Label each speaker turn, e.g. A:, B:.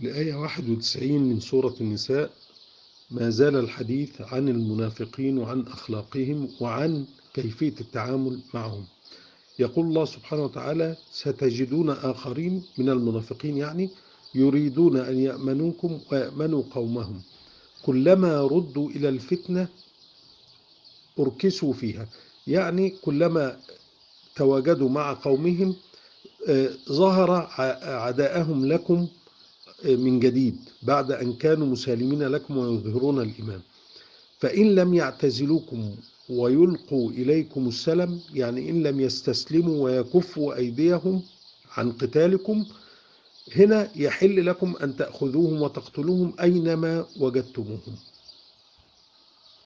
A: لآية 91 من سورة النساء ما زال الحديث عن المنافقين وعن أخلاقهم وعن كيفية التعامل معهم. يقول الله سبحانه وتعالى ستجدون آخرين من المنافقين يعني يريدون أن يأمنوكم ويأمنوا قومهم. كلما ردوا إلى الفتنة أركسوا فيها. يعني كلما تواجدوا مع قومهم ظهر عداءهم لكم من جديد بعد أن كانوا مسالمين لكم ويظهرون الإيمان. فإن لم يعتزلوكم ويلقوا إليكم السلم يعني إن لم يستسلموا ويكفوا أيديهم عن قتالكم هنا يحل لكم أن تأخذوهم وتقتلوهم أينما وجدتموهم.